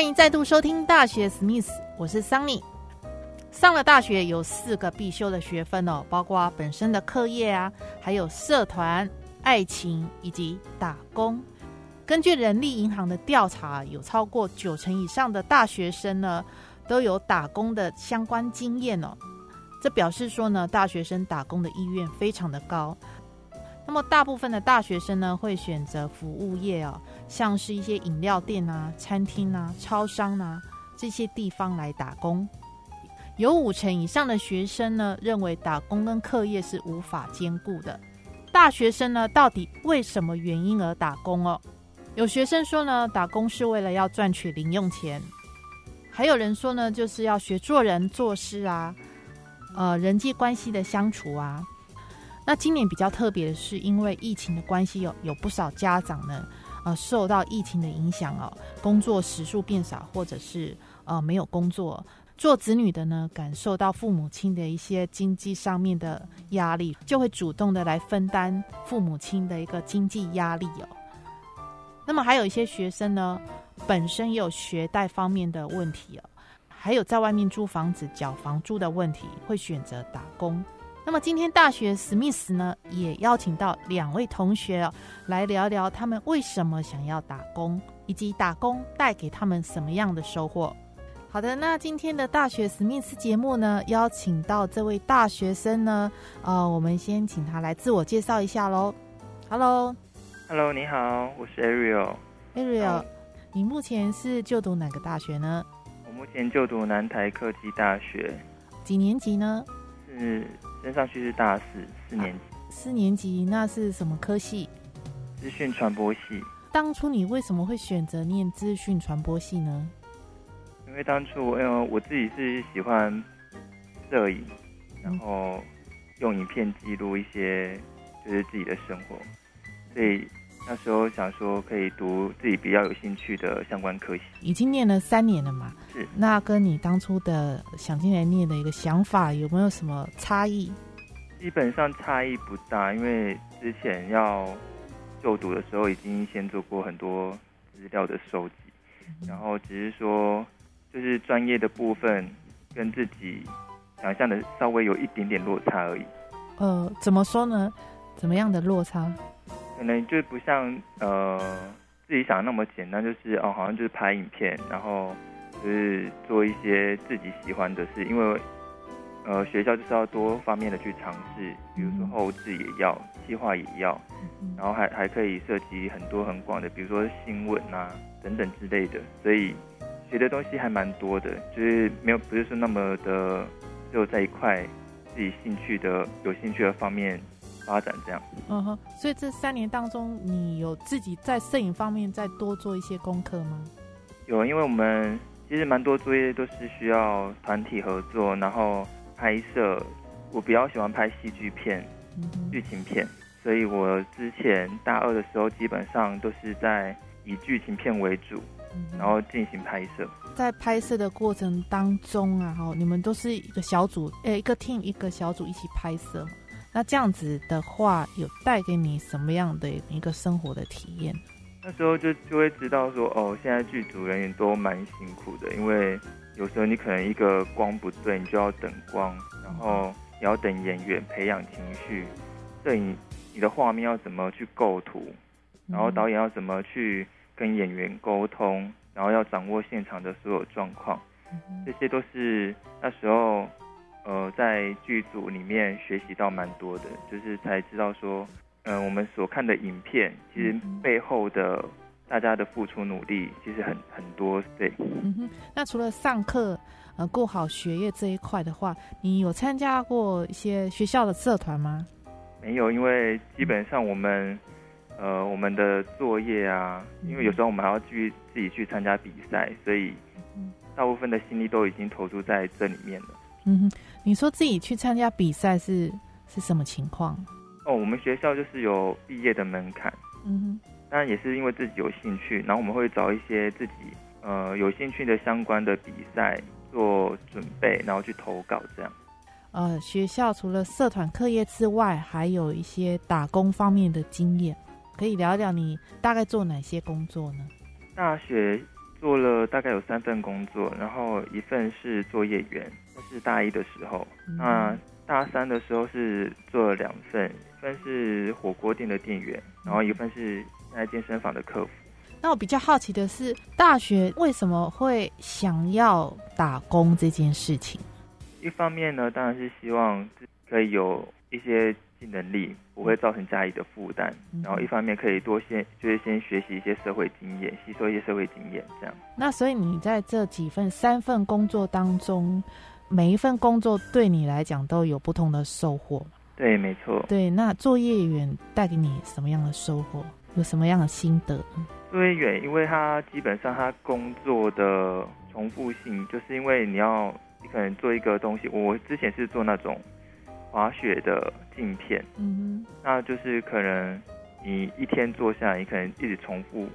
欢迎再度收听大学史密斯，我是桑尼。上了大学有四个必修的学分哦，包括本身的课业啊，还有社团、爱情以及打工。根据人力银行的调查，有超过九成以上的大学生呢都有打工的相关经验哦。这表示说呢，大学生打工的意愿非常的高。那么大部分的大学生呢会选择服务业哦，像是一些饮料店啊、餐厅啊、超商啊这些地方来打工。有五成以上的学生呢，认为打工跟课业是无法兼顾的。大学生呢，到底为什么原因而打工哦？有学生说呢，打工是为了要赚取零用钱；还有人说呢，就是要学做人做事啊，呃，人际关系的相处啊。那今年比较特别的是，因为疫情的关系，有有不少家长呢，呃，受到疫情的影响哦，工作时数变少，或者是呃没有工作。做子女的呢，感受到父母亲的一些经济上面的压力，就会主动的来分担父母亲的一个经济压力哦。那么还有一些学生呢，本身有学贷方面的问题哦，还有在外面租房子缴房租的问题，会选择打工。那么今天大学史密斯呢，也邀请到两位同学哦，来聊聊他们为什么想要打工，以及打工带给他们什么样的收获。好的，那今天的大学史密斯节目呢，邀请到这位大学生呢，呃，我们先请他来自我介绍一下喽。Hello，Hello，你好，我是 Ariel。Ariel，你目前是就读哪个大学呢？我目前就读南台科技大学。几年级呢？是升上去是大四，四年级。四年级，那是什么科系？资讯传播系。当初你为什么会选择念资讯传播系呢？因为当初，嗯，我自己是喜欢摄影，然后用影片记录一些就是自己的生活，所以那时候想说可以读自己比较有兴趣的相关科系。已经念了三年了嘛？是。那跟你当初的想进来念的一个想法有没有什么差异？基本上差异不大，因为之前要就读的时候已经先做过很多资料的收集，然后只是说。就是专业的部分跟自己想象的稍微有一点点落差而已。呃，怎么说呢？怎么样的落差？可能就不像呃自己想的那么简单，就是哦，好像就是拍影片，然后就是做一些自己喜欢的事。因为呃学校就是要多方面的去尝试，比如说后置也要，计划也要，然后还还可以涉及很多很广的，比如说新闻啊等等之类的，所以。学的东西还蛮多的，就是没有不是说那么的只有在一块自己兴趣的有兴趣的方面发展这样。嗯哼，所以这三年当中，你有自己在摄影方面再多做一些功课吗？有，因为我们其实蛮多作业都是需要团体合作，然后拍摄。我比较喜欢拍戏剧片、剧情片，所以我之前大二的时候基本上都是在以剧情片为主。然后进行拍摄，在拍摄的过程当中啊，哈，你们都是一个小组，诶，一个 team 一个小组一起拍摄。那这样子的话，有带给你什么样的一个生活的体验？那时候就就会知道说，哦，现在剧组人员都蛮辛苦的，因为有时候你可能一个光不对，你就要等光，然后也要等演员培养情绪，摄影你的画面要怎么去构图，然后导演要怎么去。跟演员沟通，然后要掌握现场的所有状况，这些都是那时候呃在剧组里面学习到蛮多的，就是才知道说，嗯，我们所看的影片其实背后的大家的付出努力其实很很多。对，嗯哼。那除了上课，呃，过好学业这一块的话，你有参加过一些学校的社团吗？没有，因为基本上我们，呃，我们的作业啊，因为有时候我们还要去自己去参加比赛，所以大部分的心力都已经投注在这里面了。嗯哼，你说自己去参加比赛是是什么情况？哦，我们学校就是有毕业的门槛。嗯哼，当然也是因为自己有兴趣，然后我们会找一些自己呃有兴趣的相关的比赛做准备，然后去投稿这样。呃，学校除了社团课业之外，还有一些打工方面的经验，可以聊聊你大概做哪些工作呢？大学做了大概有三份工作，然后一份是作业员，那是大一的时候。那大三的时候是做了两份，一份是火锅店的店员，然后一份是在健身房的客服。那我比较好奇的是，大学为什么会想要打工这件事情？一方面呢，当然是希望可以有一些技能力，不会造成家里的负担。然后一方面可以多先就是先学习一些社会经验，吸收一些社会经验，这样。那所以你在这几份三份工作当中，每一份工作对你来讲都有不同的收获对，没错。对，那作业员带给你什么样的收获？有什么样的心得？作业员，因为他基本上他工作的重复性，就是因为你要。你可能做一个东西，我之前是做那种滑雪的镜片，嗯哼，那就是可能你一天做下来，你可能一直重复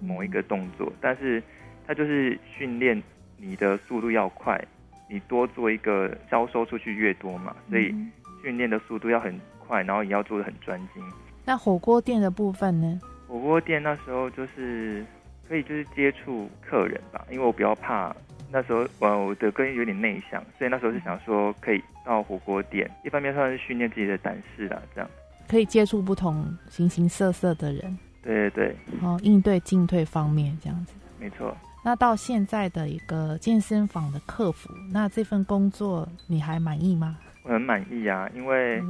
某一个动作，但是它就是训练你的速度要快，你多做一个销售出去越多嘛，所以训练的速度要很快，然后也要做的很专精。那火锅店的部分呢？火锅店那时候就是可以就是接触客人吧，因为我比较怕。那时候，我我的个性有点内向，所以那时候是想说可以到火锅店，一方面算是训练自己的胆识啦，这样可以接触不同形形色色的人。对对对，哦，应对进退方面这样子，没错。那到现在的一个健身房的客服，那这份工作你还满意吗？我很满意啊，因为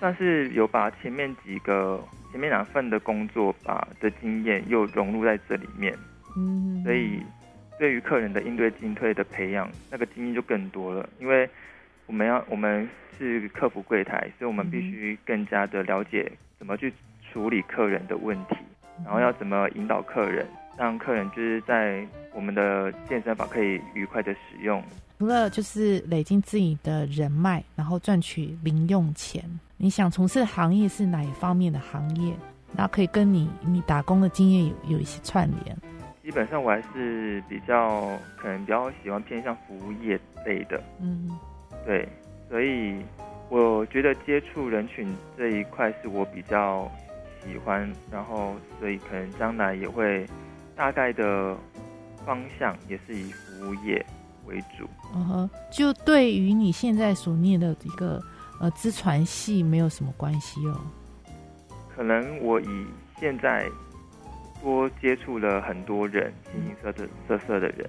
算是有把前面几个前面两份的工作吧的经验又融入在这里面，嗯，所以。对于客人的应对进退的培养，那个经验就更多了。因为我们要我们是客服柜台，所以我们必须更加的了解怎么去处理客人的问题，然后要怎么引导客人，让客人就是在我们的健身房可以愉快的使用。除了就是累积自己的人脉，然后赚取零用钱，你想从事行业是哪一方面的行业？那可以跟你你打工的经验有有一些串联。基本上我还是比较可能比较喜欢偏向服务业类的，嗯，对，所以我觉得接触人群这一块是我比较喜欢，然后所以可能将来也会大概的方向也是以服务业为主。嗯哼，就对于你现在所念的一个呃资传系没有什么关系哦。可能我以现在。多接触了很多人，形形色色色色的人。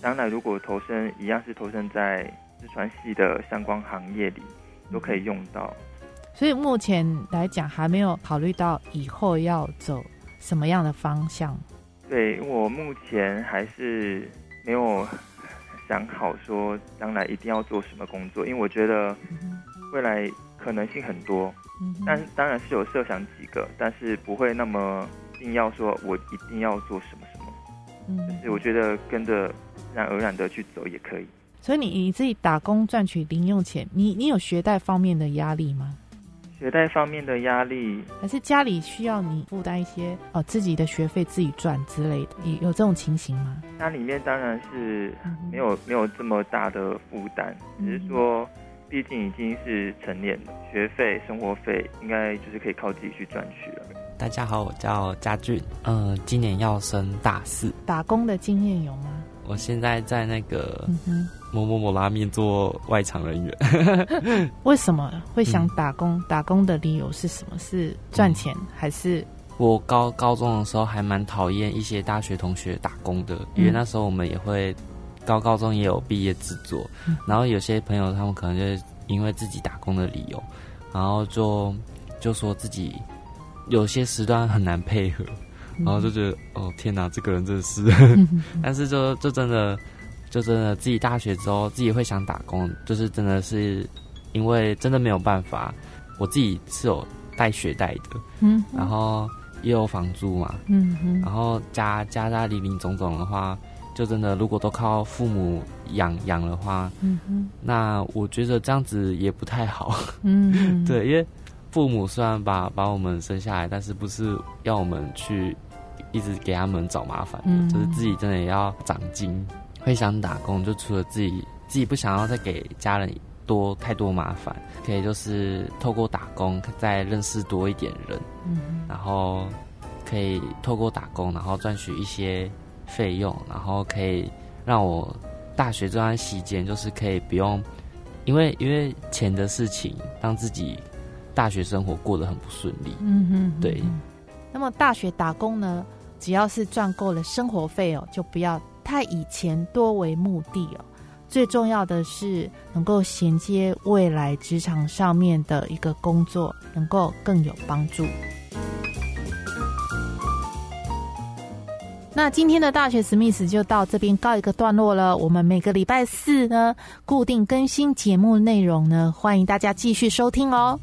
将来如果投身一样是投身在自传系的相关行业里，都可以用到。所以目前来讲，还没有考虑到以后要走什么样的方向。对我目前还是没有想好说将来一定要做什么工作，因为我觉得未来可能性很多。但当然是有设想几个，但是不会那么。一定要说，我一定要做什么什么，嗯，就是我觉得跟着自然而然的去走也可以。所以你你自己打工赚取零用钱，你你有学贷方面的压力吗？学贷方面的压力，还是家里需要你负担一些哦自己的学费自己赚之类的，有有这种情形吗？家里面当然是没有没有这么大的负担，只是说。毕竟已经是成年了，学费、生活费应该就是可以靠自己去赚取了。大家好，我叫嘉俊，嗯，今年要升大四。打工的经验有吗？我现在在那个某某某拉面做外场人员。为什么会想打工？打工的理由是什么？是赚钱还是？我高高中的时候还蛮讨厌一些大学同学打工的，因为那时候我们也会。高高中也有毕业制作，然后有些朋友他们可能就是因为自己打工的理由，然后就就说自己有些时段很难配合，然后就觉得哦天哪，这个人真的是，但是就就真的就真的自己大学之后自己会想打工，就是真的是因为真的没有办法，我自己是有带学贷的，嗯，然后也有房租嘛，嗯嗯，然后加加加零零总总的话。就真的，如果都靠父母养养的话，嗯哼，那我觉得这样子也不太好。嗯，对，因为父母虽然把把我们生下来，但是不是要我们去一直给他们找麻烦，就是自己真的也要长进。会想打工，就除了自己自己不想要再给家人多太多麻烦，可以就是透过打工再认识多一点人，嗯，然后可以透过打工，然后赚取一些。费用，然后可以让我大学这段期间，就是可以不用，因为因为钱的事情，让自己大学生活过得很不顺利。嗯哼，对。那么大学打工呢，只要是赚够了生活费哦，就不要太以钱多为目的哦。最重要的是能够衔接未来职场上面的一个工作，能够更有帮助。那今天的大学史密斯就到这边告一个段落了。我们每个礼拜四呢，固定更新节目内容呢，欢迎大家继续收听哦。